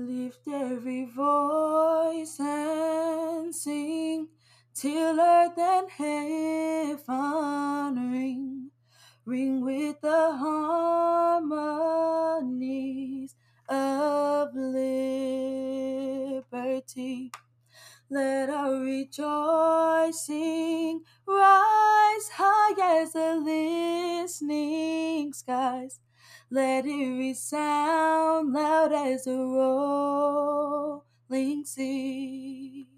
Lift every voice and sing till earth and heaven ring, ring with the harmonies of liberty. Let our rejoicing rise high as the listening skies. Let it resound loud as a rolling sea.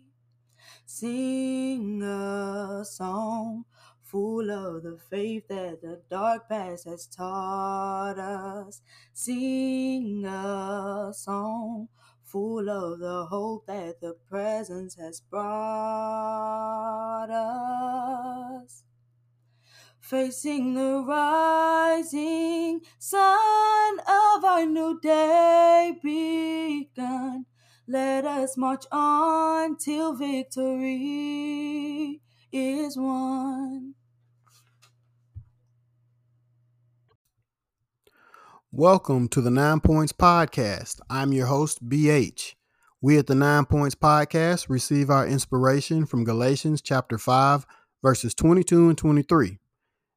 Sing a song full of the faith that the dark past has taught us. Sing a song full of the hope that the presence has brought us. Facing the rising sun of our new day begun. Let us march on till victory is won. Welcome to the Nine Points Podcast. I'm your host, BH. We at the Nine Points Podcast receive our inspiration from Galatians chapter 5, verses 22 and 23.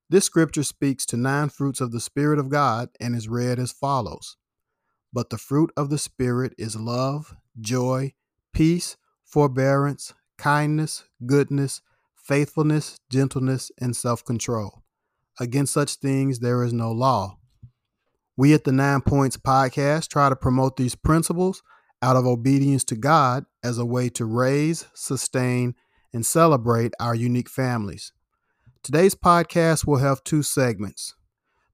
This scripture speaks to nine fruits of the Spirit of God and is read as follows But the fruit of the Spirit is love, joy, peace, forbearance, kindness, goodness, faithfulness, gentleness, and self control. Against such things there is no law. We at the Nine Points podcast try to promote these principles out of obedience to God as a way to raise, sustain, and celebrate our unique families. Today's podcast will have two segments.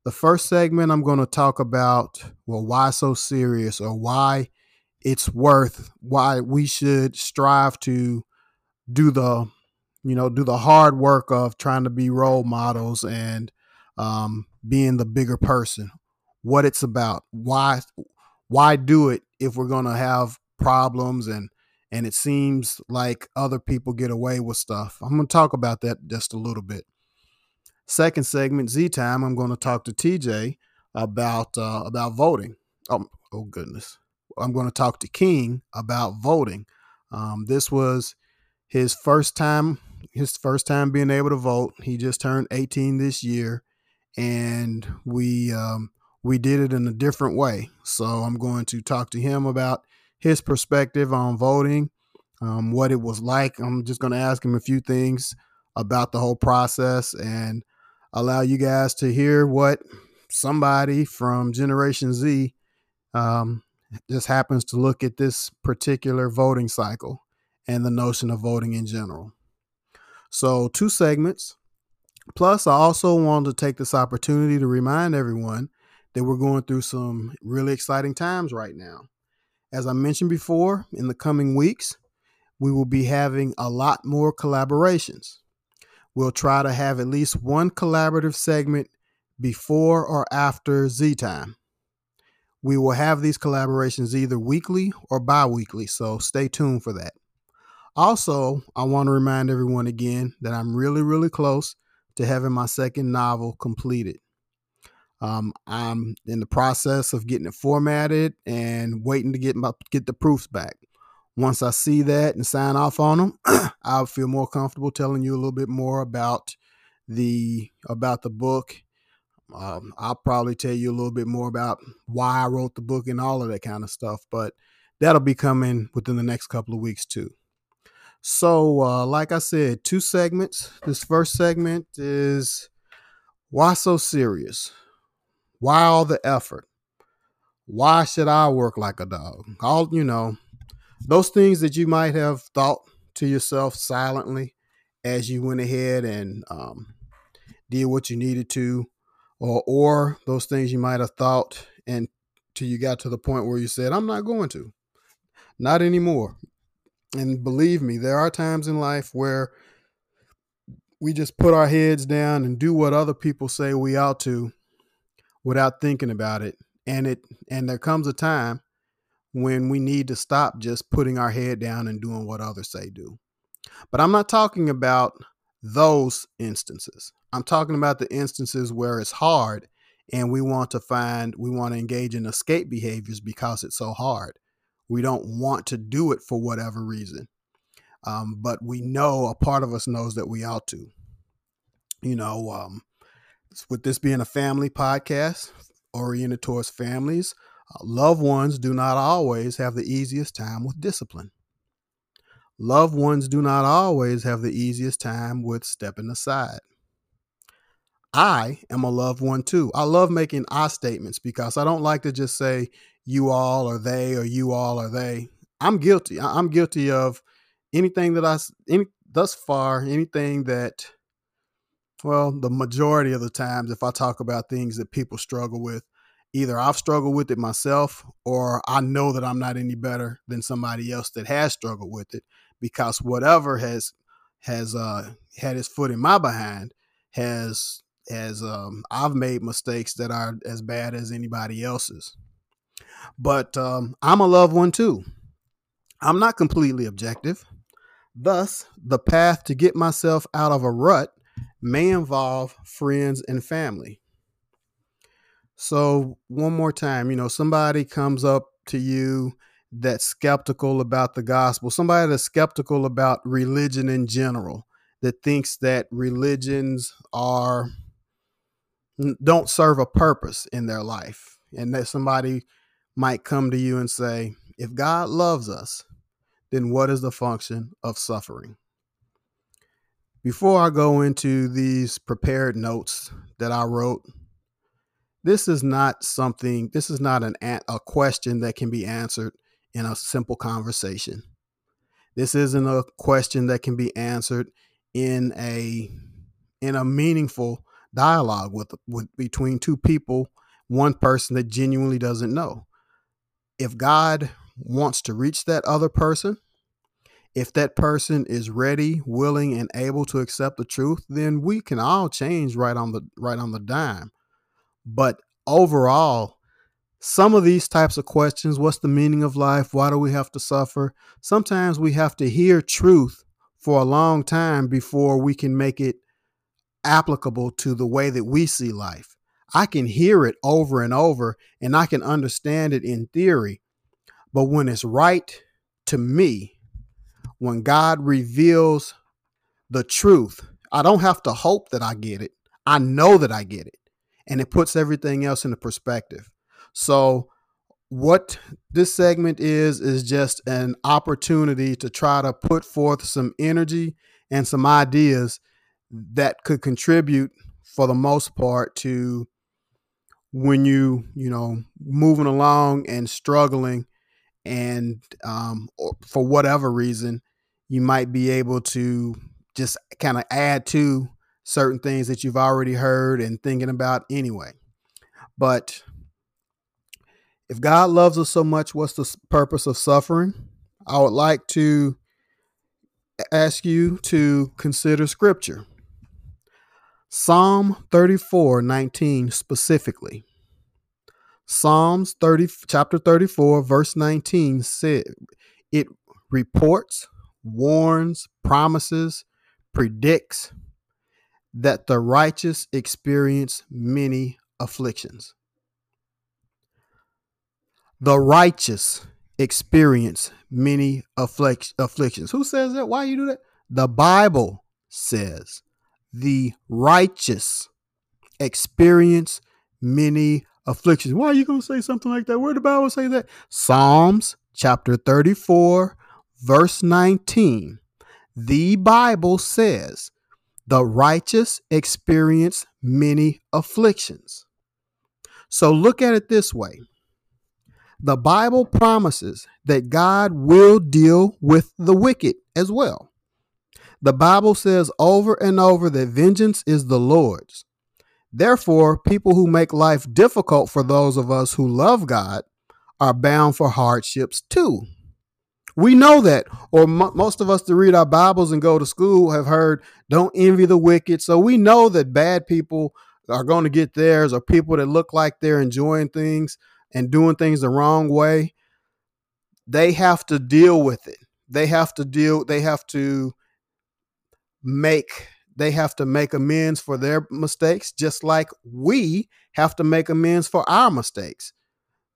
The first segment, I'm going to talk about, well, why so serious or why it's worth, why we should strive to do the, you know, do the hard work of trying to be role models and um, being the bigger person what it's about. Why why do it if we're going to have problems and and it seems like other people get away with stuff. I'm going to talk about that just a little bit. Second segment, Z time. I'm going to talk to TJ about uh, about voting. Oh, oh goodness. I'm going to talk to King about voting. Um, this was his first time his first time being able to vote. He just turned 18 this year, and we um, we did it in a different way. So I'm going to talk to him about his perspective on voting, um, what it was like. I'm just going to ask him a few things about the whole process and allow you guys to hear what somebody from Generation Z um, just happens to look at this particular voting cycle and the notion of voting in general. So, two segments. Plus, I also wanted to take this opportunity to remind everyone that we're going through some really exciting times right now. As I mentioned before, in the coming weeks, we will be having a lot more collaborations. We'll try to have at least one collaborative segment before or after Z time. We will have these collaborations either weekly or bi weekly, so stay tuned for that. Also, I want to remind everyone again that I'm really, really close to having my second novel completed. Um, I'm in the process of getting it formatted and waiting to get my get the proofs back. Once I see that and sign off on them, I'll feel more comfortable telling you a little bit more about the about the book. Um, I'll probably tell you a little bit more about why I wrote the book and all of that kind of stuff, but that'll be coming within the next couple of weeks too. So, uh, like I said, two segments. This first segment is why so serious? Why all the effort? Why should I work like a dog? All, you know, those things that you might have thought to yourself silently as you went ahead and um, did what you needed to, or or those things you might have thought and till you got to the point where you said, "I'm not going to," not anymore. And believe me, there are times in life where we just put our heads down and do what other people say we ought to without thinking about it. And it and there comes a time when we need to stop just putting our head down and doing what others say do. But I'm not talking about those instances. I'm talking about the instances where it's hard and we want to find we want to engage in escape behaviors because it's so hard. We don't want to do it for whatever reason. Um, but we know a part of us knows that we ought to. You know, um, with this being a family podcast oriented towards families, loved ones do not always have the easiest time with discipline. Loved ones do not always have the easiest time with stepping aside. I am a loved one too. I love making I statements because I don't like to just say you all or they or you all or they. I'm guilty. I'm guilty of anything that I any thus far anything that well, the majority of the times, if I talk about things that people struggle with, either I've struggled with it myself or I know that I'm not any better than somebody else that has struggled with it because whatever has has uh, had his foot in my behind has has um, I've made mistakes that are as bad as anybody else's. But um, I'm a loved one too. I'm not completely objective. Thus, the path to get myself out of a rut may involve friends and family. So, one more time, you know, somebody comes up to you that's skeptical about the gospel, somebody that's skeptical about religion in general, that thinks that religions are don't serve a purpose in their life, and that somebody might come to you and say, if God loves us, then what is the function of suffering? Before I go into these prepared notes that I wrote, this is not something, this is not an, a question that can be answered in a simple conversation. This isn't a question that can be answered in a in a meaningful dialogue with, with between two people, one person that genuinely doesn't know. If God wants to reach that other person, if that person is ready, willing, and able to accept the truth, then we can all change right on the right on the dime. But overall, some of these types of questions, what's the meaning of life? Why do we have to suffer? Sometimes we have to hear truth for a long time before we can make it applicable to the way that we see life. I can hear it over and over and I can understand it in theory. But when it's right to me, when God reveals the truth, I don't have to hope that I get it. I know that I get it. And it puts everything else into perspective. So, what this segment is, is just an opportunity to try to put forth some energy and some ideas that could contribute for the most part to when you, you know, moving along and struggling and um, for whatever reason, you might be able to just kind of add to certain things that you've already heard and thinking about anyway. But if God loves us so much, what's the purpose of suffering? I would like to ask you to consider scripture. Psalm 34 19 specifically. Psalms 30, chapter 34, verse 19 said, It reports warns, promises, predicts that the righteous experience many afflictions. The righteous experience many afflic- afflictions. Who says that? Why you do that? The Bible says the righteous experience many afflictions. Why are you going to say something like that? Where the Bible say that? Psalms chapter 34 verse 19, the Bible says, the righteous experience many afflictions. So look at it this way the Bible promises that God will deal with the wicked as well. The Bible says over and over that vengeance is the Lord's. Therefore, people who make life difficult for those of us who love God are bound for hardships too. We know that, or most of us to read our Bibles and go to school have heard, don't envy the wicked. So we know that bad people are going to get theirs, or people that look like they're enjoying things and doing things the wrong way. They have to deal with it. They have to deal, they have to make they have to make amends for their mistakes just like we have to make amends for our mistakes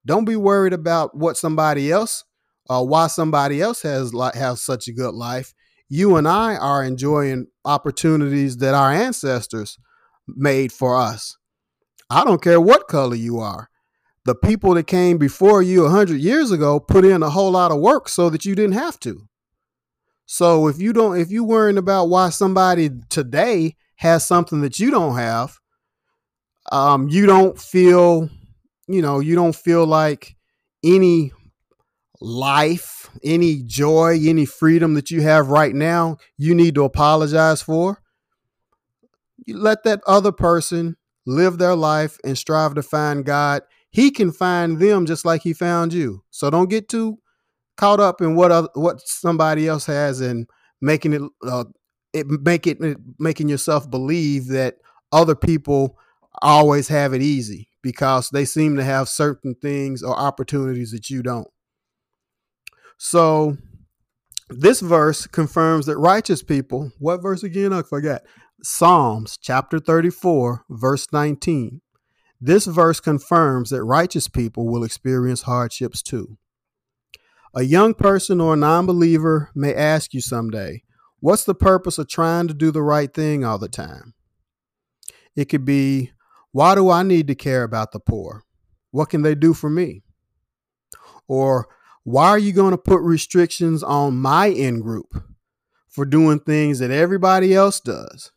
don't be worried about what somebody else uh, why somebody else has like have such a good life. You and I are enjoying opportunities that our ancestors made for us. I don't care what color you are. The people that came before you 100 years ago put in a whole lot of work so that you didn't have to. So if you don't if you worrying about why somebody today has something that you don't have, um, you don't feel, you know, you don't feel like any life, any joy, any freedom that you have right now, you need to apologize for. You let that other person live their life and strive to find God. He can find them just like he found you. So don't get too caught up in what other, what somebody else has and making it uh, it make it making yourself believe that other people always have it easy because they seem to have certain things or opportunities that you don't. So this verse confirms that righteous people, what verse again? I forgot. Psalms chapter 34, verse 19. This verse confirms that righteous people will experience hardships too. A young person or a non believer may ask you someday, What's the purpose of trying to do the right thing all the time? It could be, Why do I need to care about the poor? What can they do for me? Or, Why are you going to put restrictions on my in group for doing things that everybody else does?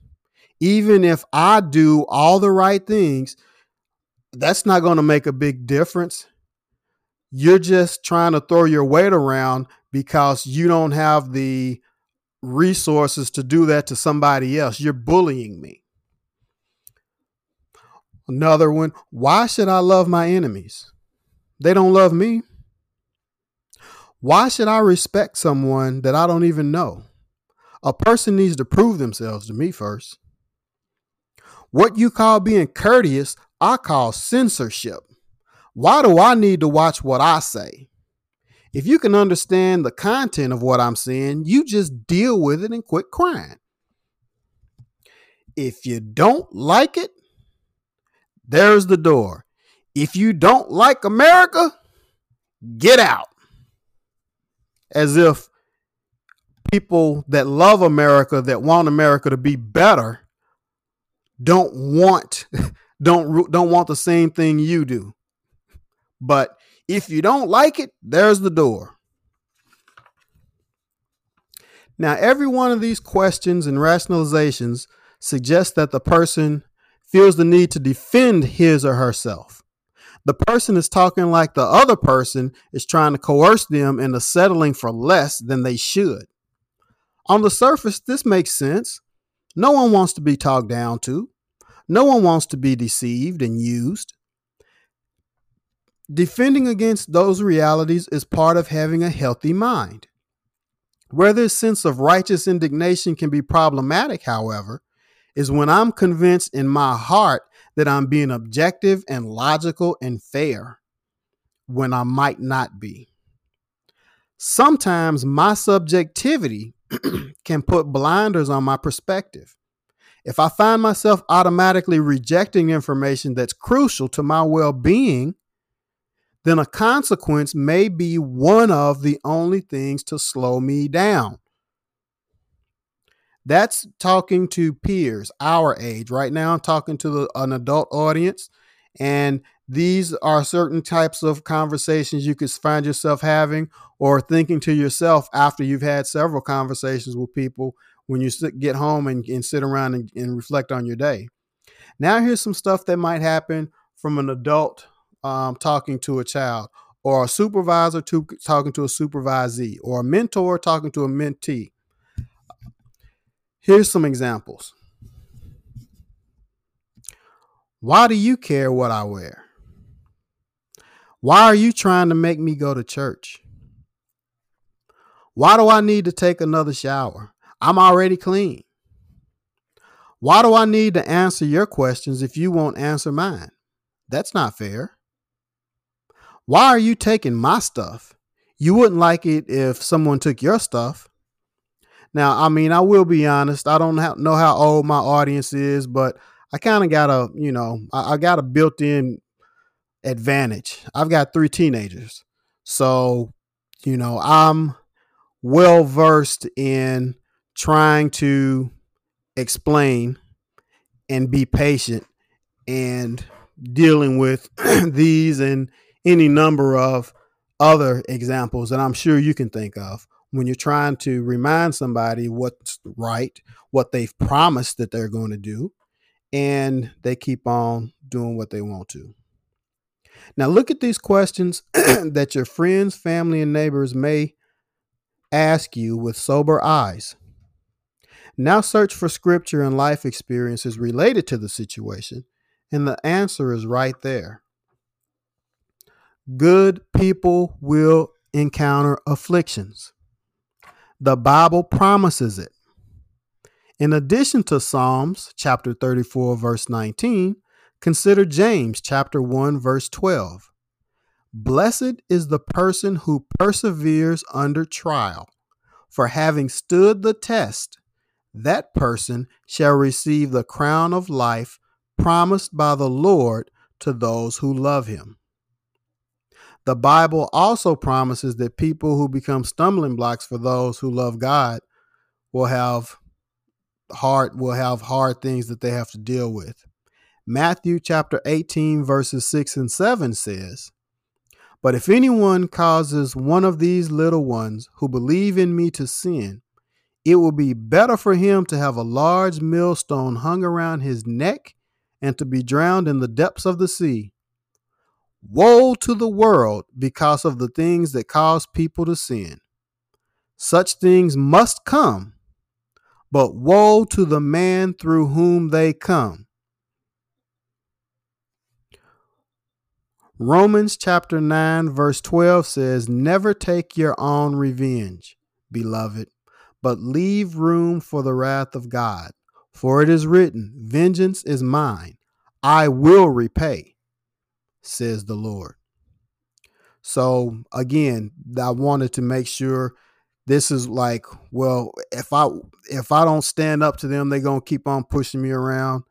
Even if I do all the right things, that's not going to make a big difference you're just trying to throw your weight around because you don't have the resources to do that to somebody else. You're bullying me. Another one, why should I love my enemies? They don't love me. Why should I respect someone that I don't even know? A person needs to prove themselves to me first. What you call being courteous, I call censorship. Why do I need to watch what I say? If you can understand the content of what I'm saying, you just deal with it and quit crying. If you don't like it, there's the door. If you don't like America, get out. As if people that love America, that want America to be better, don't want don't don't want the same thing you do. But if you don't like it, there's the door. Now, every one of these questions and rationalizations suggests that the person feels the need to defend his or herself. The person is talking like the other person is trying to coerce them into settling for less than they should. On the surface, this makes sense. No one wants to be talked down to. No one wants to be deceived and used. Defending against those realities is part of having a healthy mind. Where this sense of righteous indignation can be problematic, however, is when I'm convinced in my heart that I'm being objective and logical and fair when I might not be. Sometimes my subjectivity can put blinders on my perspective. If I find myself automatically rejecting information that's crucial to my well being, then a consequence may be one of the only things to slow me down. That's talking to peers our age. Right now, I'm talking to the, an adult audience, and these are certain types of conversations you could find yourself having or thinking to yourself after you've had several conversations with people when you get home and, and sit around and, and reflect on your day. Now, here's some stuff that might happen from an adult um, talking to a child, or a supervisor to, talking to a supervisee, or a mentor talking to a mentee. Here's some examples. Why do you care what I wear? Why are you trying to make me go to church? Why do I need to take another shower? I'm already clean. Why do I need to answer your questions if you won't answer mine? That's not fair. Why are you taking my stuff? You wouldn't like it if someone took your stuff. Now, I mean, I will be honest. I don't know how old my audience is, but I kind of got a, you know, I, I got a built in advantage. I've got three teenagers. So, You know, I'm well versed in trying to explain and be patient and dealing with these and any number of other examples that I'm sure you can think of when you're trying to remind somebody what's right, what they've promised that they're going to do, and they keep on doing what they want to. Now, look at these questions that your friends, family, and neighbors may ask you with sober eyes. Now, search for scripture and life experiences related to the situation, and the answer is right there. Good people will encounter afflictions. The Bible promises it. In addition to Psalms chapter 34 verse 19, consider James chapter 1 verse 12. Blessed is the person who perseveres under trial, for having stood the test, that person shall receive the crown of life promised by the Lord to those who love him. The Bible also promises that people who become stumbling blocks for those who love God will have hard will have hard things that they have to deal with. Matthew chapter 18 verses 6 and 7 says, "But if anyone causes one of these little ones who believe in me to sin, it will be better for him to have a large millstone hung around his neck and to be drowned in the depths of the sea." Woe to the world because of the things that cause people to sin. Such things must come, but woe to the man through whom they come. Romans chapter 9, verse 12 says, Never take your own revenge, beloved, but leave room for the wrath of God. For it is written, Vengeance is mine, I will repay, says the Lord. So again, I wanted to make sure this is like, well, if I if I don't stand up to them, they're gonna keep on pushing me around.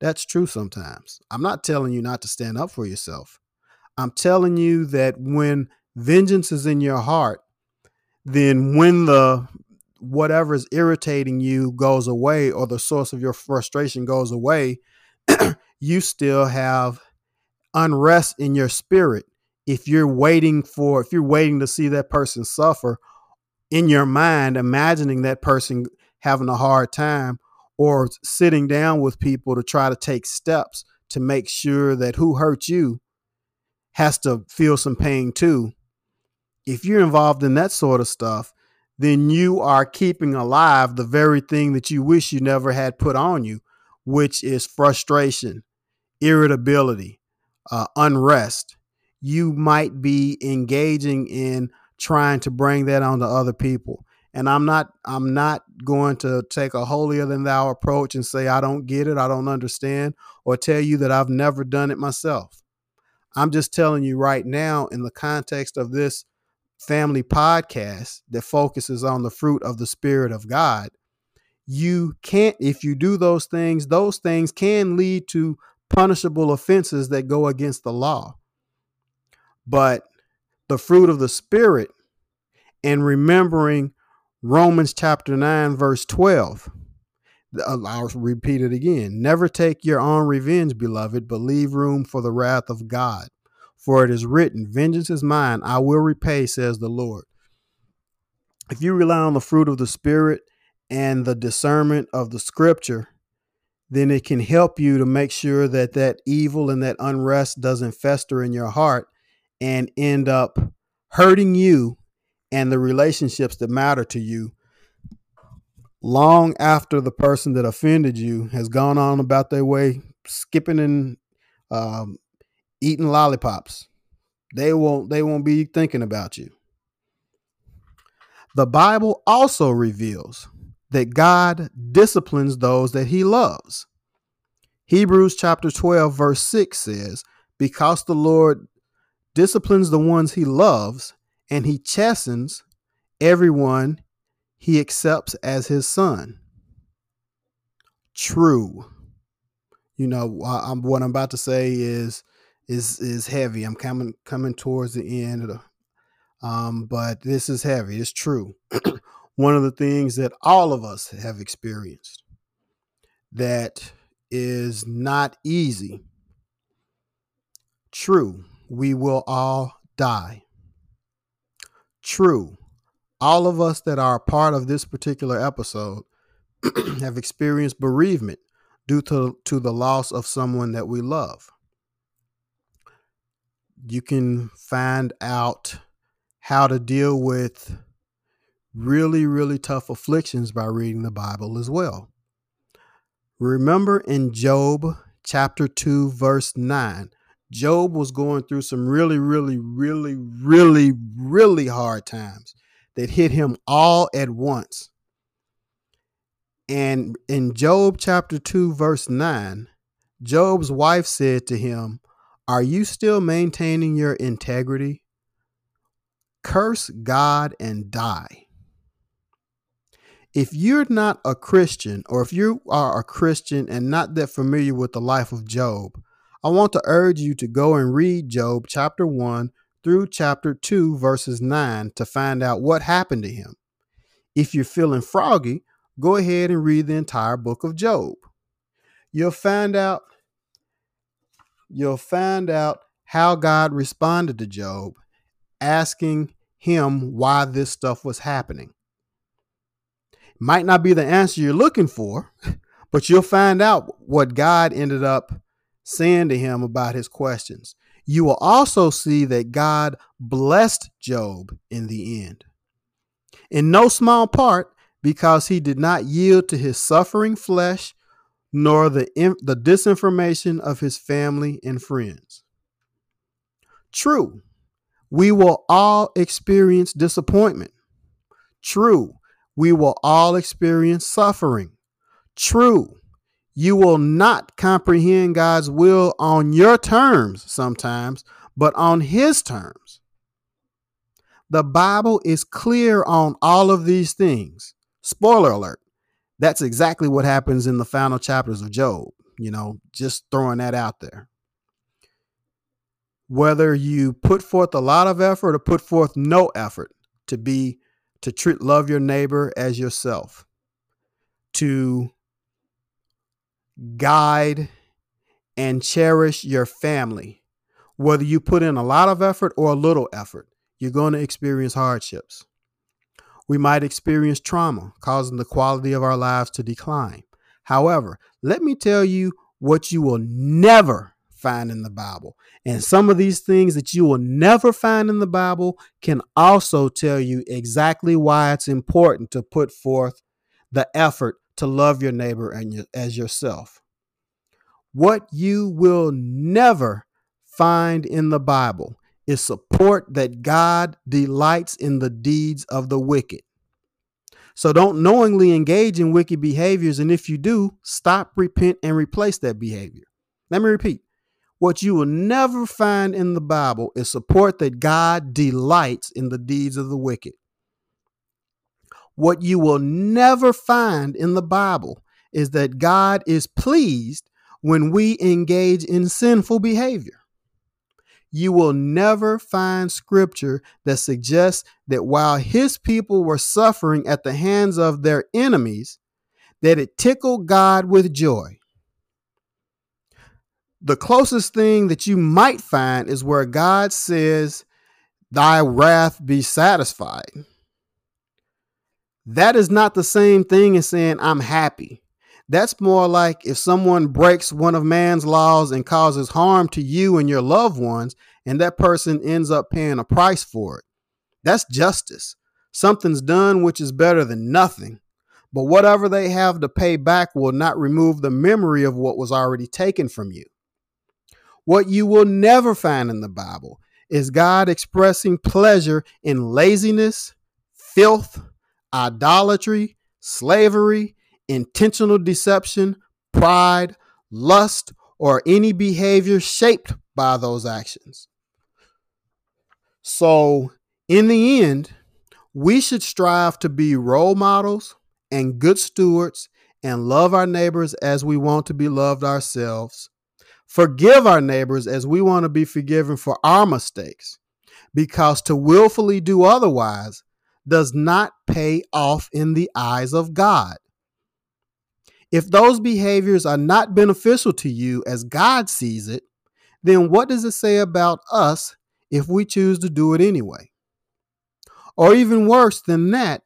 That's true sometimes. I'm not telling you not to stand up for yourself. I'm telling you that when vengeance is in your heart, then when the whatever is irritating you goes away or the source of your frustration goes away, you still have unrest in your spirit if you're waiting for if you're waiting to see that person suffer in your mind imagining that person having a hard time or sitting down with people to try to take steps to make sure that who hurt you has to feel some pain too. If you're involved in that sort of stuff, then you are keeping alive the very thing that you wish you never had put on you, which is frustration, irritability, uh, unrest. You might be engaging in trying to bring that onto other people. And I'm not I'm not going to take a holier than thou approach and say I don't get it, I don't understand, or tell you that I've never done it myself. I'm just telling you right now in the context of this family podcast that focuses on the fruit of the spirit of God. You can't if you do those things, those things can lead to punishable offenses that go against the law. But the fruit of the Spirit and remembering Romans chapter 9, verse 12. Uh, I'll repeat it again. Never take your own revenge, beloved, but leave room for the wrath of God. For it is written, Vengeance is mine, I will repay, says the Lord. If you rely on the fruit of the Spirit and the discernment of the scripture, then it can help you to make sure that that evil and that unrest doesn't fester in your heart and end up hurting you and the relationships that matter to you long after the person that offended you has gone on about their way skipping and um, eating lollipops. They won't they won't be thinking about you. The bible also reveals that God disciplines those that he loves. Hebrews chapter 12, verse 6 says, Because the Lord disciplines the ones he loves, and he chastens everyone he accepts as his son. True. You know, I'm, what I'm about to say is is is heavy. I'm coming coming towards the end of the Um, but this is heavy. It's true. One of the things that all of us have experienced that is not easy. True, we will all die. True, all of us that are part of this particular episode have experienced bereavement due to, to the loss of someone that we love. You can find out how to deal with really, really tough afflictions by reading the Bible as well. Remember in Job chapter 2, verse 9, Job was going through some really, really, really, really, really hard times that hit him all at once. And in Job chapter 2, verse 9, Job's wife said to him, Are you still maintaining your integrity? Curse God and die. If you're not a Christian, or if you are a Christian and not that familiar with the life of Job, I want to urge you to go and read Job chapter 1 through chapter 2, verses 9 to find out what happened to him. If you're feeling froggy, go ahead and read the entire book of Job. You'll find out you'll find out how God responded to Job, asking him why this stuff was happening. Might not be the answer you're looking for, but you'll find out what God ended up saying to him about his questions. You will also see that God blessed Job in the end. In no small part because he did not yield to his suffering flesh nor the, the disinformation of his family and friends. True, we will all experience disappointment. True, we will all experience suffering. True, you will not comprehend God's will on your terms sometimes, but on His terms. The Bible is clear on all of these things. Spoiler alert. That's exactly what happens in the final chapters of Job. You know, just throwing that out there. Whether you put forth a lot of effort or put forth no effort to be, to treat, love your neighbor as yourself, to guide, and cherish your family. Whether you put in a lot of effort or a little effort, you're going to experience hardships. We might experience trauma, causing the quality of our lives to decline. However, let me tell you what you will never find in the Bible. And some of these things that you will never find in the Bible can also tell you exactly why it's important to put forth the effort to love your neighbor and your, as yourself. What you will never find in the Bible is support that God delights in the deeds of the wicked. So don't knowingly engage in wicked behaviors. And if you do, stop, repent, and replace that behavior. Let me repeat what you will never find in the Bible is support that God delights in the deeds of the wicked. What you will never find in the Bible is that God is pleased when we engage in sinful behavior. You will never find scripture that suggests that while his people were suffering at the hands of their enemies, that it tickled God with joy. The closest thing that you might find is where God says, Thy wrath be satisfied. That is not the same thing as saying, I'm happy. That's more like if someone breaks one of man's laws and causes harm to you and your loved ones, and that person ends up paying a price for it. That's justice. Something's done which is better than nothing. But whatever they have to pay back will not remove the memory of what was already taken from you. What you will never find in the Bible is God expressing pleasure in laziness, filth, idolatry, slavery, intentional deception, pride, lust, or any behavior shaped by those actions. So, in the end, we should strive to be role models and good stewards and love our neighbors as we want to be loved ourselves. Forgive our neighbors as we want to be forgiven for our mistakes. because to willfully do otherwise does not pay off in the eyes of God. If those behaviors are not beneficial to you as God sees it, then what does it say about us if we choose to do it anyway? Or even worse than that,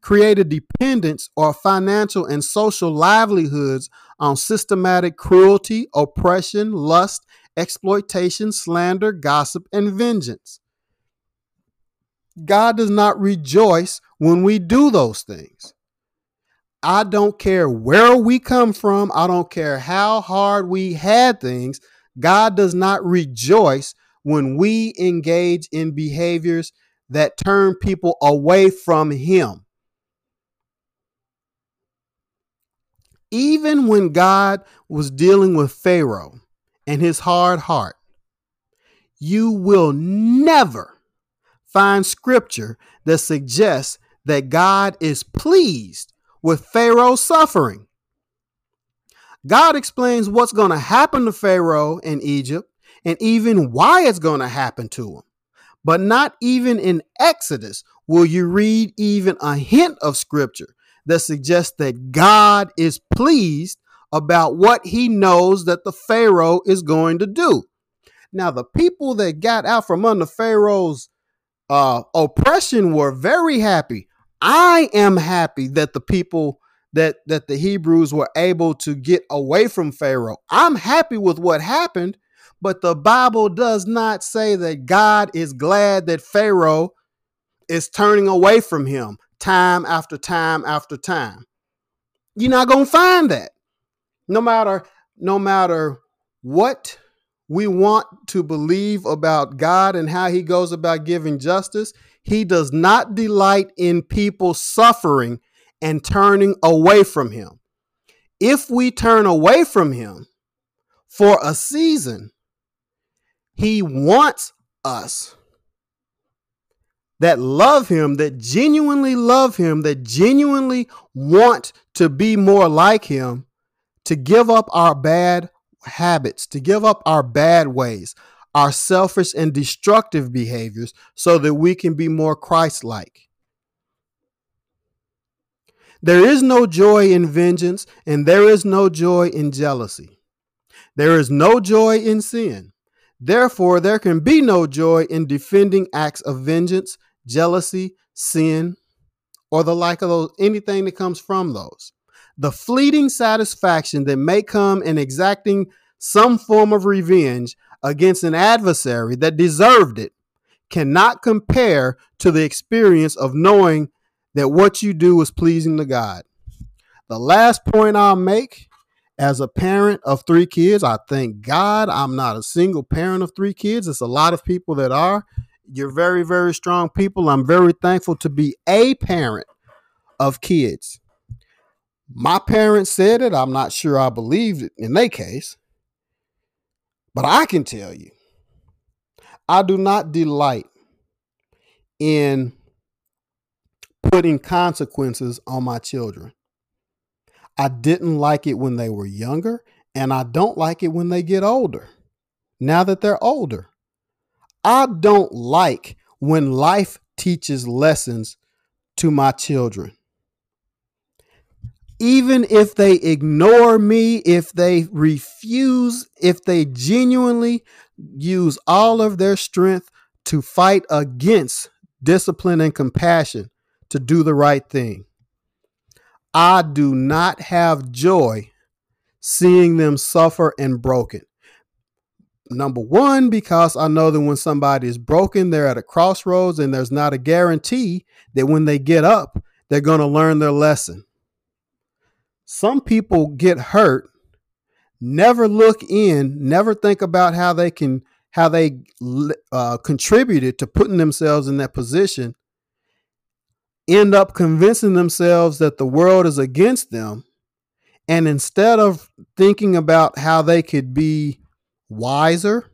create a dependence or financial and social livelihoods on systematic cruelty, oppression, lust, exploitation, slander, gossip, and vengeance. God does not rejoice when we do those things. I don't care where we come from. I don't care how hard we had things. God does not rejoice when we engage in behaviors that turn people away from Him. Even when God was dealing with Pharaoh and his hard heart, you will never find scripture that suggests that God is pleased with Pharaoh's suffering. God explains what's going to happen to Pharaoh in Egypt and even why it's going to happen to him. But not even in Exodus will you read even a hint of scripture that suggests that God is pleased about what he knows that the Pharaoh is going to do. Now, the people that got out from under Pharaoh's uh, oppression were very happy. I am happy that the people that that the Hebrews were able to get away from Pharaoh. I'm happy with what happened, but the Bible does not say that God is glad that Pharaoh is turning away from him time after time after time. You're not going to find that. No matter no matter what we want to believe about God and how he goes about giving justice, he does not delight in people suffering and turning away from him. If we turn away from him for a season, he wants us that love him, that genuinely love him, that genuinely want to be more like him, to give up our bad habits, to give up our bad ways, our selfish and destructive behaviors, so that we can be more Christ like. There is no joy in vengeance, and there is no joy in jealousy. There is no joy in sin. Therefore, there can be no joy in defending acts of vengeance, jealousy, sin, or the like of those, anything that comes from those. The fleeting satisfaction that may come in exacting some form of revenge against an adversary that deserved it cannot compare to the experience of knowing that what you do is pleasing to God. The last point I'll make as a parent of three kids, I thank God I'm not a single parent of three kids. It's a lot of people that are. You're very, very strong people. I'm very thankful to be a parent of kids. My parents said it. I'm not sure I believed it in their case. But I can tell you, I do not delight in putting consequences on my children. I didn't like it when they were younger, and I don't like it when they get older. Now that they're older, I don't like when life teaches lessons to my children. Even if they ignore me, if they refuse, if they genuinely use all of their strength to fight against discipline and compassion, to do the right thing. I do not have joy seeing them suffer and broken. Number one, because I know that when somebody is broken, they're at a crossroads and there's not a guarantee that when they get up, they're going to learn their lesson. Some people get hurt, never look in, never think about how they can, how they uh, contributed to putting themselves in that position end up convincing themselves that the world is against them. And instead of thinking about how they could be wiser,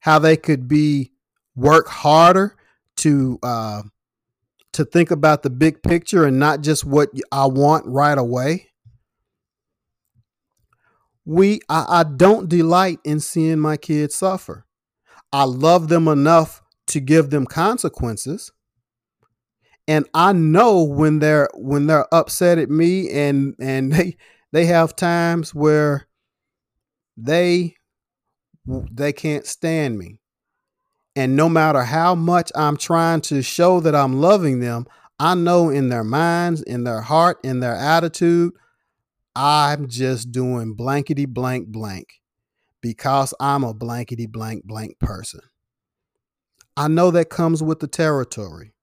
how they could be work harder to uh, to think about the big picture and not just what I want right away. We I, I don't delight in seeing my kids suffer. I love them enough to give them consequences. And I know when they're when they're upset at me and and they they have times where they they can't stand me. And no matter how much I'm trying to show that I'm loving them, I know in their minds, in their heart, in their attitude, I'm just doing blankety blank blank because I'm a blankety blank blank person. I know that comes with the territory.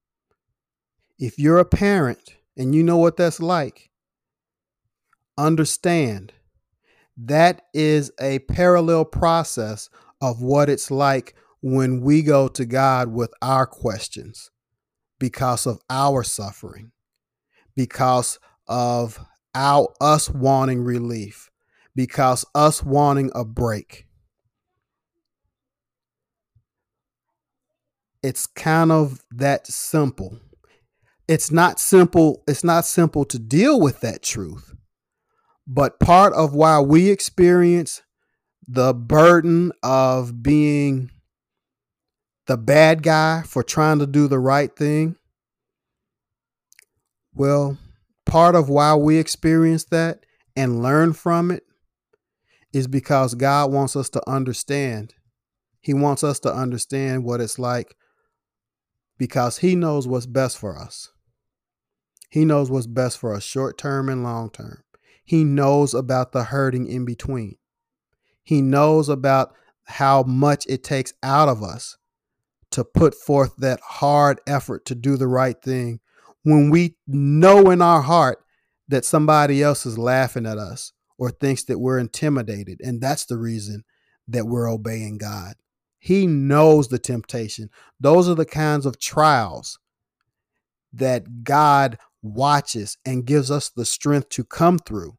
If you're a parent and you know what that's like, understand that is a parallel process of what it's like when we go to God with our questions because of our suffering, because of our us wanting relief, because us wanting a break. It's kind of that simple. It's not simple, it's not simple to deal with that truth. But part of why we experience the burden of being the bad guy for trying to do the right thing? Well, part of why we experience that and learn from it is because God wants us to understand. He wants us to understand what it's like because He knows what's best for us. He knows what's best for us short term and long term. He knows about the hurting in between. He knows about how much it takes out of us to put forth that hard effort to do the right thing when we know in our heart that somebody else is laughing at us or thinks that we're intimidated. And that's the reason that we're obeying God. He knows the temptation. Those are the kinds of trials that God watches and gives us the strength to come through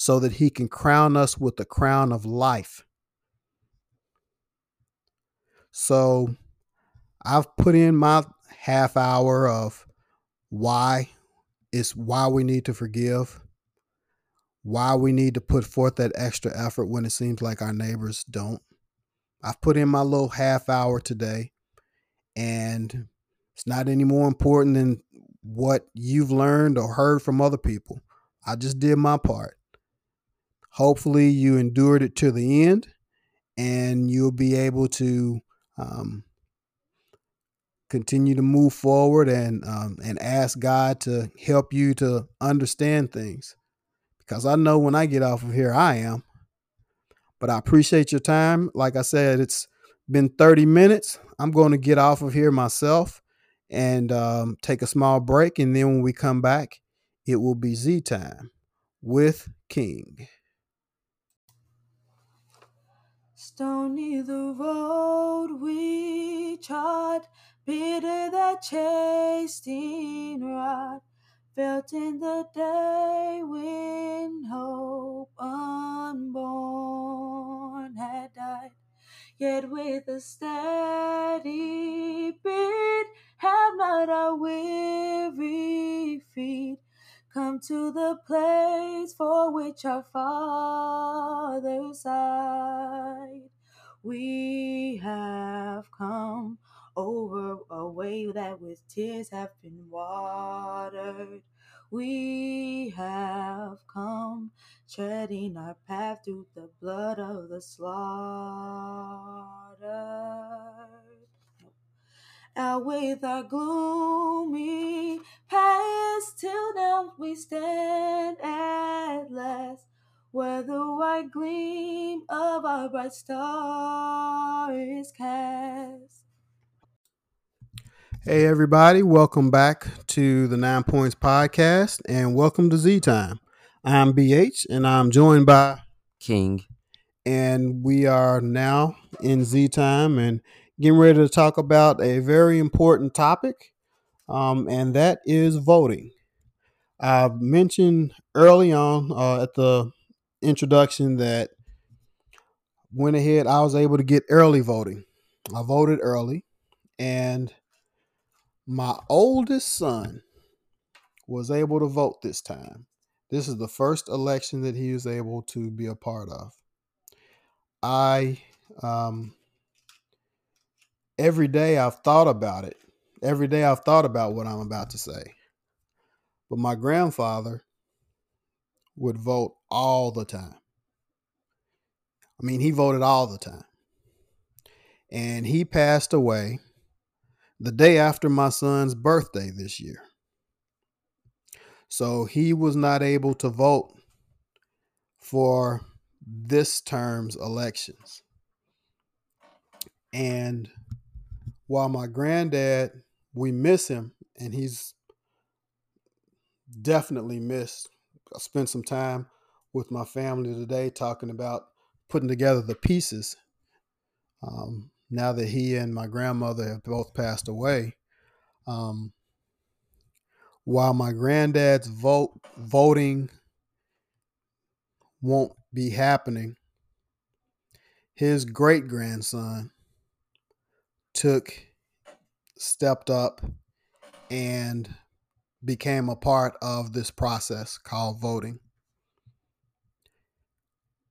so that He can crown us with the crown of life. So, I've put in my half hour of why it's why we need to forgive, why we need to put forth that extra effort when it seems like our neighbors don't. I've put in my little half hour today, and it's not any more important than what you've learned or heard from other people. I just did my part. Hopefully, you endured it to the end, and you'll be able to um, continue to move forward and um, and ask God to help you to understand things. Because I know when I get off of here, I am. But I appreciate your time. Like I said, it's been 30 minutes. I'm going to get off of here myself and um, take a small break. And then when we come back, it will be Z time with King. Stony the road we trod Bitter that chasing rod, felt in the day when hope unborn had died. Yet with a steady beat, have not our weary feet come to the place for which our fathers sighed. We have come over a way that with tears have been watered. We have come treading our path through the blood of the slaughtered. Out with our gloomy past, till now we stand at last where the white gleam of our bright star is cast. Hey, everybody, welcome back to the Nine Points Podcast and welcome to Z Time. I'm BH and I'm joined by King. And we are now in Z Time and getting ready to talk about a very important topic, um, and that is voting. I mentioned early on uh, at the introduction that went ahead, I was able to get early voting. I voted early, and my oldest son was able to vote this time. This is the first election that he was able to be a part of. I um, every day I've thought about it. Every day I've thought about what I'm about to say. But my grandfather would vote all the time. I mean, he voted all the time. And he passed away the day after my son's birthday this year. So he was not able to vote for this term's elections. And while my granddad, we miss him, and he's definitely missed. I spent some time with my family today talking about putting together the pieces. Um, now that he and my grandmother have both passed away, um, while my granddad's vote voting won't be happening, his great grandson took, stepped up, and became a part of this process called voting.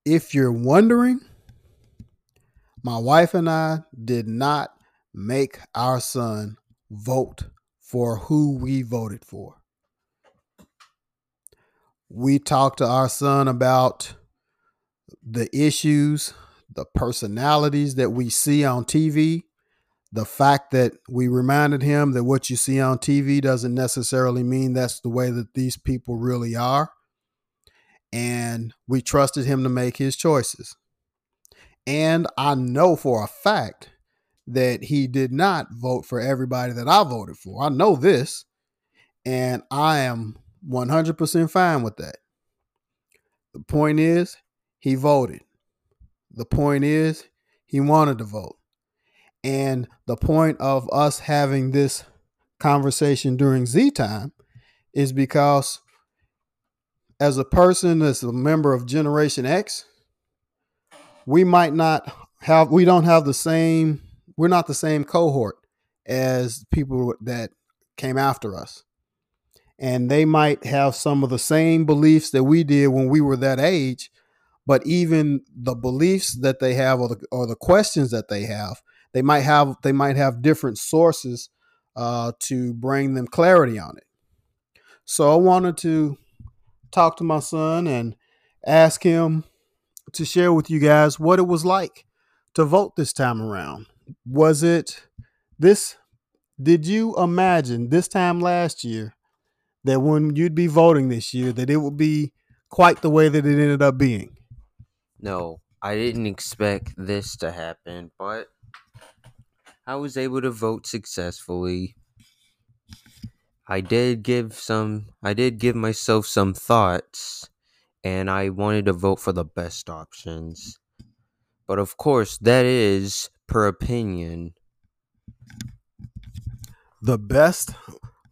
If you're wondering, my wife and I did not make our son vote for who we voted for. We talked to our son about the issues, the personalities that we see on TV, the fact that we reminded him that what you see on TV doesn't necessarily mean that's the way that these people really are. And we trusted him to make his choices. And I know for a fact that he did not vote for everybody that I voted for. I know this, and I am 100% fine with that. The point is, he voted. The point is, he wanted to vote. And the point of us having this conversation during Z time is because as a person that's a member of Generation X, we might not have we don't have the same we're not the same cohort as people that came after us. And they might have some of the same beliefs that we did when we were that age, but even the beliefs that they have or the, or the questions that they have they might have they might have different sources uh, to bring them clarity on it. So I wanted to talk to my son and ask him to share with you guys what it was like to vote this time around. Was it this? Did you imagine this time last year that when you'd be voting this year that it would be quite the way that it ended up being? No, I didn't expect this to happen, but I was able to vote successfully. I did give some I did give myself some thoughts and I wanted to vote for the best options. But of course, that is per opinion. The best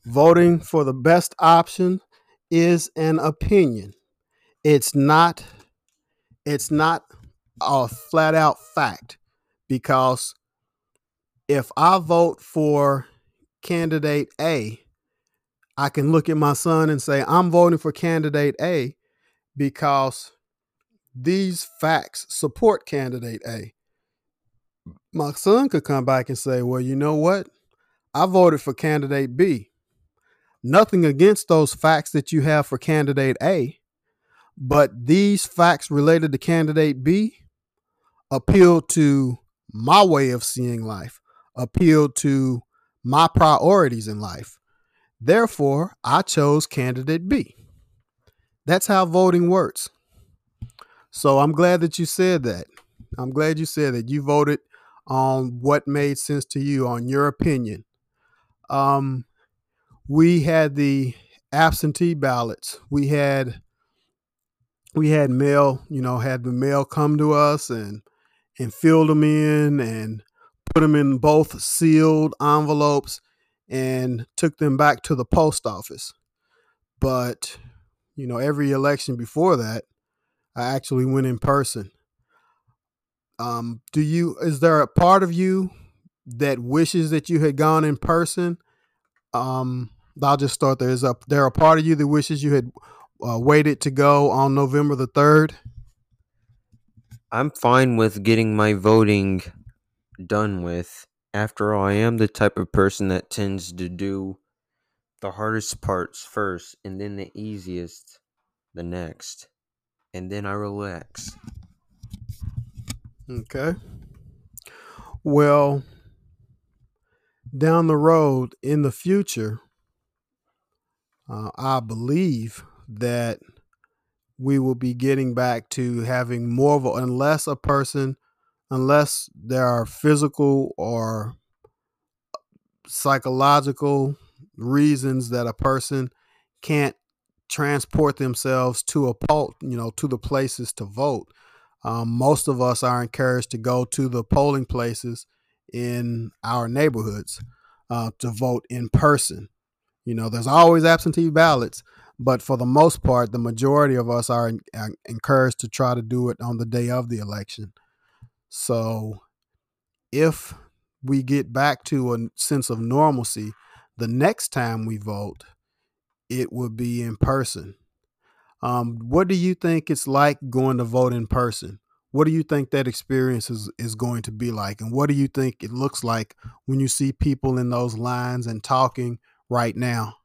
voting for the best option is an opinion. It's not it's not a flat out fact because if I vote for candidate A, I can look at my son and say, I'm voting for candidate A because these facts support candidate A. My son could come back and say, Well, you know what? I voted for candidate B. Nothing against those facts that you have for candidate A, but these facts related to candidate B appeal to my way of seeing life appealed to my priorities in life. Therefore, I chose candidate B. That's how voting works. So I'm glad that you said that. I'm glad you said that you voted on what made sense to you, on your opinion. Um, we had the absentee ballots. We had we had mail, you know, had the mail come to us and and filled them in and put them in both sealed envelopes and took them back to the post office. But, you know, every election before that, I actually went in person. Um, do you, is there a part of you that wishes that you had gone in person? Um, I'll just start there. Is a, there a part of you that wishes you had uh, waited to go on November the 3rd? I'm fine with getting my voting done with After all, I am the type of person that tends to do the hardest parts first and then the easiest the next. And then I relax. Okay. Well, down the road in the future, uh, I believe that we will be getting back to having more of a, unless a person, unless there are physical or psychological reasons that a person can't transport themselves to a poll, you know, to the places to vote. Um, most of us are encouraged to go to the polling places in our neighborhoods uh, to vote in person. You know, there's always absentee ballots, but for the most part, the majority of us are, are encouraged to try to do it on the day of the election. So, if we get back to a sense of normalcy, the next time we vote, it will be in person. Um, what do you think it's like going to vote in person? What do you think that experience is, is going to be like? And what do you think it looks like when you see people in those lines and talking right now?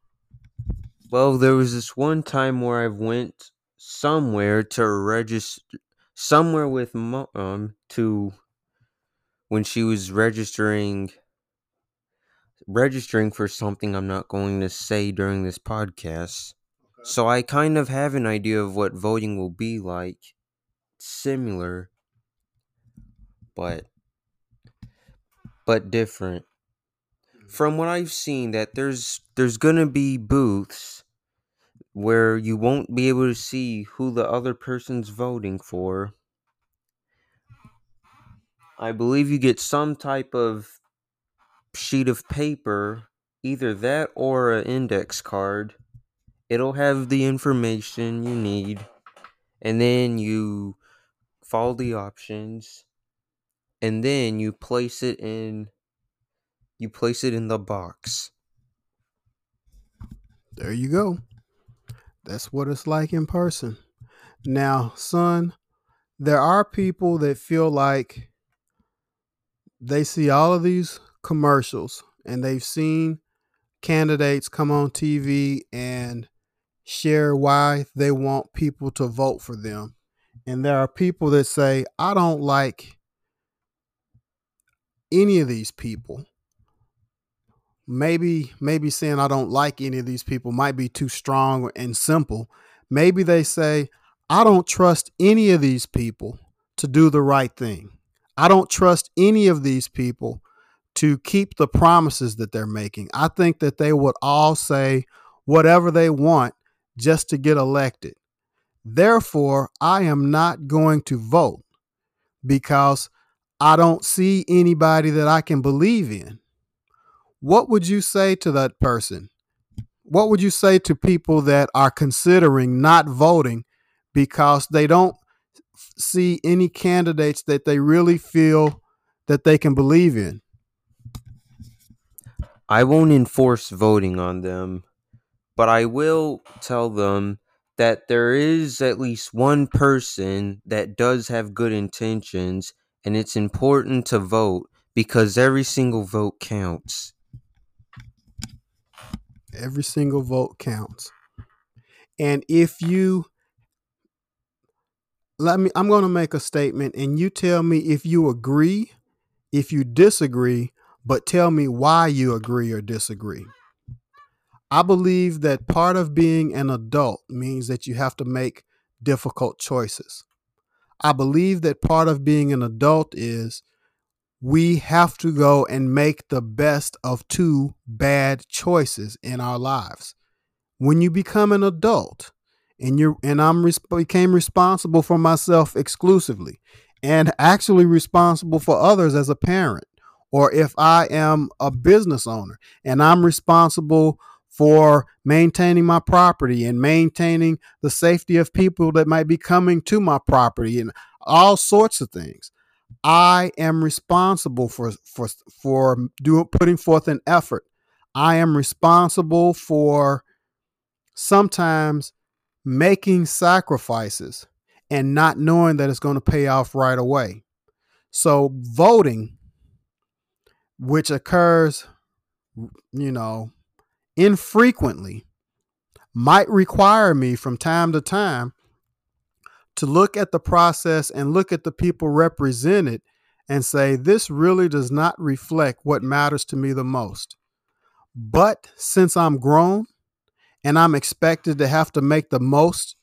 Well, there was this one time where I went somewhere to register somewhere with mom um, to when she was registering registering for something I'm not going to say during this podcast. Okay. So I kind of have an idea of what voting will be like. Similar but but different. Mm-hmm. From what I've seen that there's there's going to be booths where you won't be able to see who the other person's voting for. I believe you get some type of sheet of paper, either that or an index card. It'll have the information you need, and then you follow the options, and then you place it in you place it in the box. There you go. That's what it's like in person. Now, son, there are people that feel like they see all of these commercials and they've seen candidates come on TV and share why they want people to vote for them. And there are people that say, I don't like any of these people. Maybe maybe saying I don't like any of these people might be too strong and simple. Maybe they say I don't trust any of these people to do the right thing. I don't trust any of these people to keep the promises that they're making. I think that they would all say whatever they want just to get elected. Therefore, I am not going to vote because I don't see anybody that I can believe in. What would you say to that person? What would you say to people that are considering not voting because they don't see any candidates that they really feel that they can believe in? I won't enforce voting on them, but I will tell them that there is at least one person that does have good intentions, and it's important to vote because every single vote counts. Every single vote counts. And if you let me I'm going to make a statement and you tell me if you agree, if you disagree, but tell me why you agree or disagree. I believe that part of being an adult means that you have to make difficult choices. I believe that part of being an adult is we have to go and make the best of two bad choices in our lives. When you become an adult and you and I'm became responsible for myself exclusively and actually responsible for others as a parent or if I am a business owner and I'm responsible for maintaining my property and maintaining the safety of people that might be coming to my property and all sorts of things. I am responsible for for for doing putting forth an effort. I am responsible for sometimes making sacrifices and not knowing that it's going to pay off right away. So voting which occurs, you know, infrequently, might require me from time to time to look at the process and look at the people represented and say, this really does not reflect what matters to me the most. But since I'm grown and I'm expected to have to make the most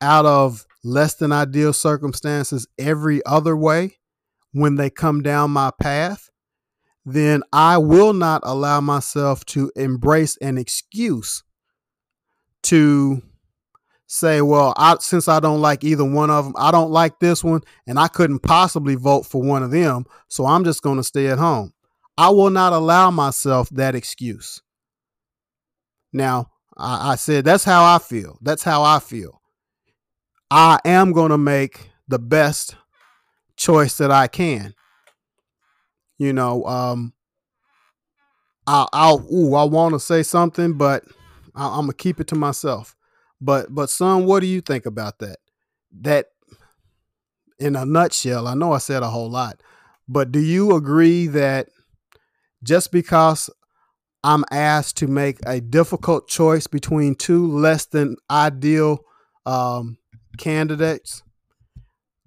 out of less than ideal circumstances every other way when they come down my path, then I will not allow myself to embrace an excuse to say, well, I, since I don't like either one of them, I don't like this one, and I couldn't possibly vote for one of them, so I'm just going to stay at home. I will not allow myself that excuse. Now, I, I said that's how I feel. That's how I feel. I am going to make the best choice that I can. You know, um, I'll, I'll ooh, I want to say something, but I, I'm gonna keep it to myself. But, but son, what do you think about that? That, in a nutshell, I know I said a whole lot, but do you agree that just because I'm asked to make a difficult choice between two less than ideal um, candidates,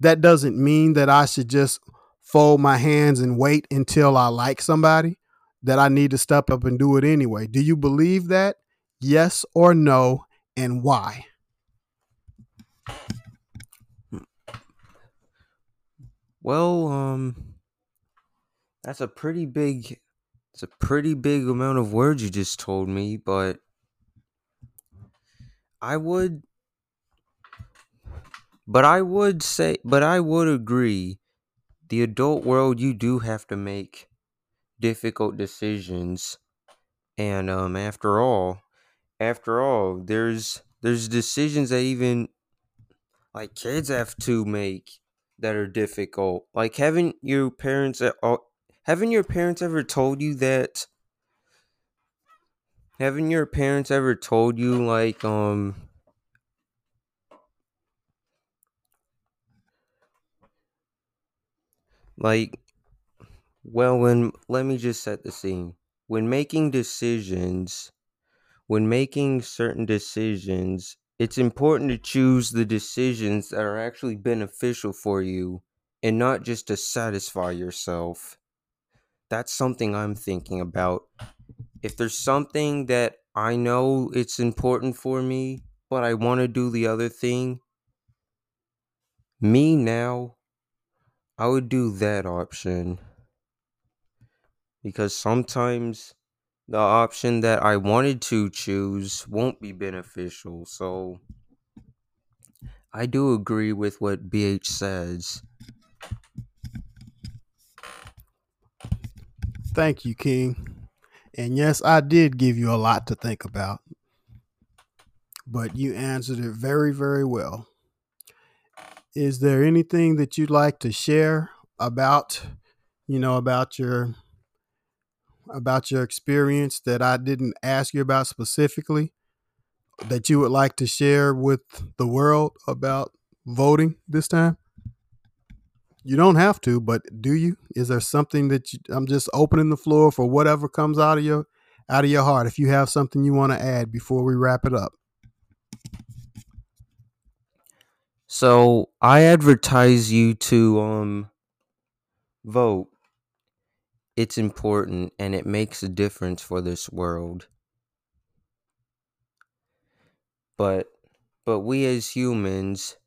that doesn't mean that I should just fold my hands and wait until I like somebody, that I need to step up and do it anyway. Do you believe that? Yes or no, and why? Well, um, that's a pretty big, it's a pretty big amount of words you just told me, but I would, but I would say, but I would agree. The adult world, you do have to make difficult decisions, and um, after all, after all, there's there's decisions that even like kids have to make that are difficult. Like haven't your parents at all haven't your parents ever told you that haven't your parents ever told you like um like well when let me just set the scene. When making decisions when making certain decisions, it's important to choose the decisions that are actually beneficial for you and not just to satisfy yourself. That's something I'm thinking about. If there's something that I know it's important for me, but I want to do the other thing, me now, I would do that option. Because sometimes the option that I wanted to choose won't be beneficial. So I do agree with what BH says. Thank you, King. And yes, I did give you a lot to think about, but you answered it very, very well. Is there anything that you'd like to share about, you know, about your about your experience that I didn't ask you about specifically that you would like to share with the world about voting this time? You don't have to, but do you? Is there something that you, I'm just opening the floor for whatever comes out of your out of your heart if you have something you want to add before we wrap it up? So, I advertise you to um vote it's important and it makes a difference for this world. But but we as humans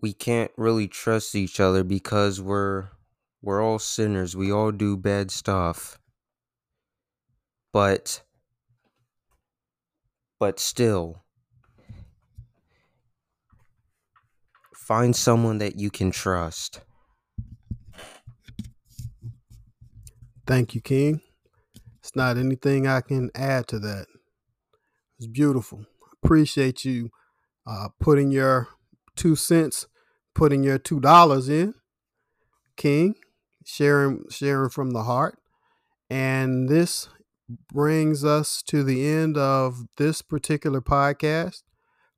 we can't really trust each other because we're we're all sinners. We all do bad stuff. But but still find someone that you can trust. Thank you, King. It's not anything I can add to that. It's beautiful. Appreciate you uh, putting your two cents, putting your two dollars in, King, sharing sharing from the heart. And this brings us to the end of this particular podcast.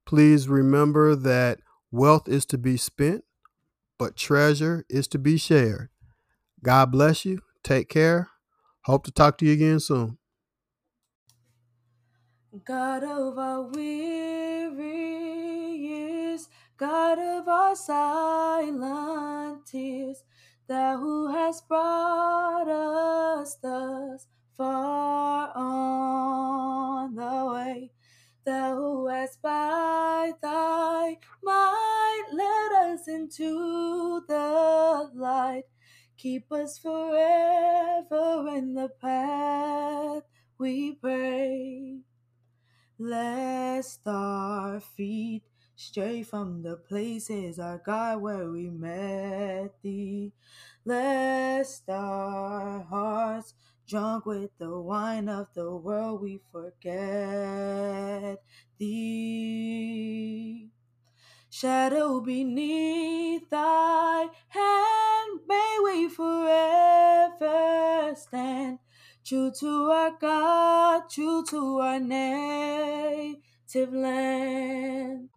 Please remember that wealth is to be spent, but treasure is to be shared. God bless you. Take care. Hope to talk to you again soon. God of our weary years, God of our silent tears, thou who hast brought us thus far on the way, thou who hast by thy might led us into the light, keep us forever in the path we pray. Lest our feet stray from the places, our God, where we met thee. Lest our hearts, drunk with the wine of the world, we forget thee. Shadow beneath thy hand, may we forever stand. True to our God, true to our native land.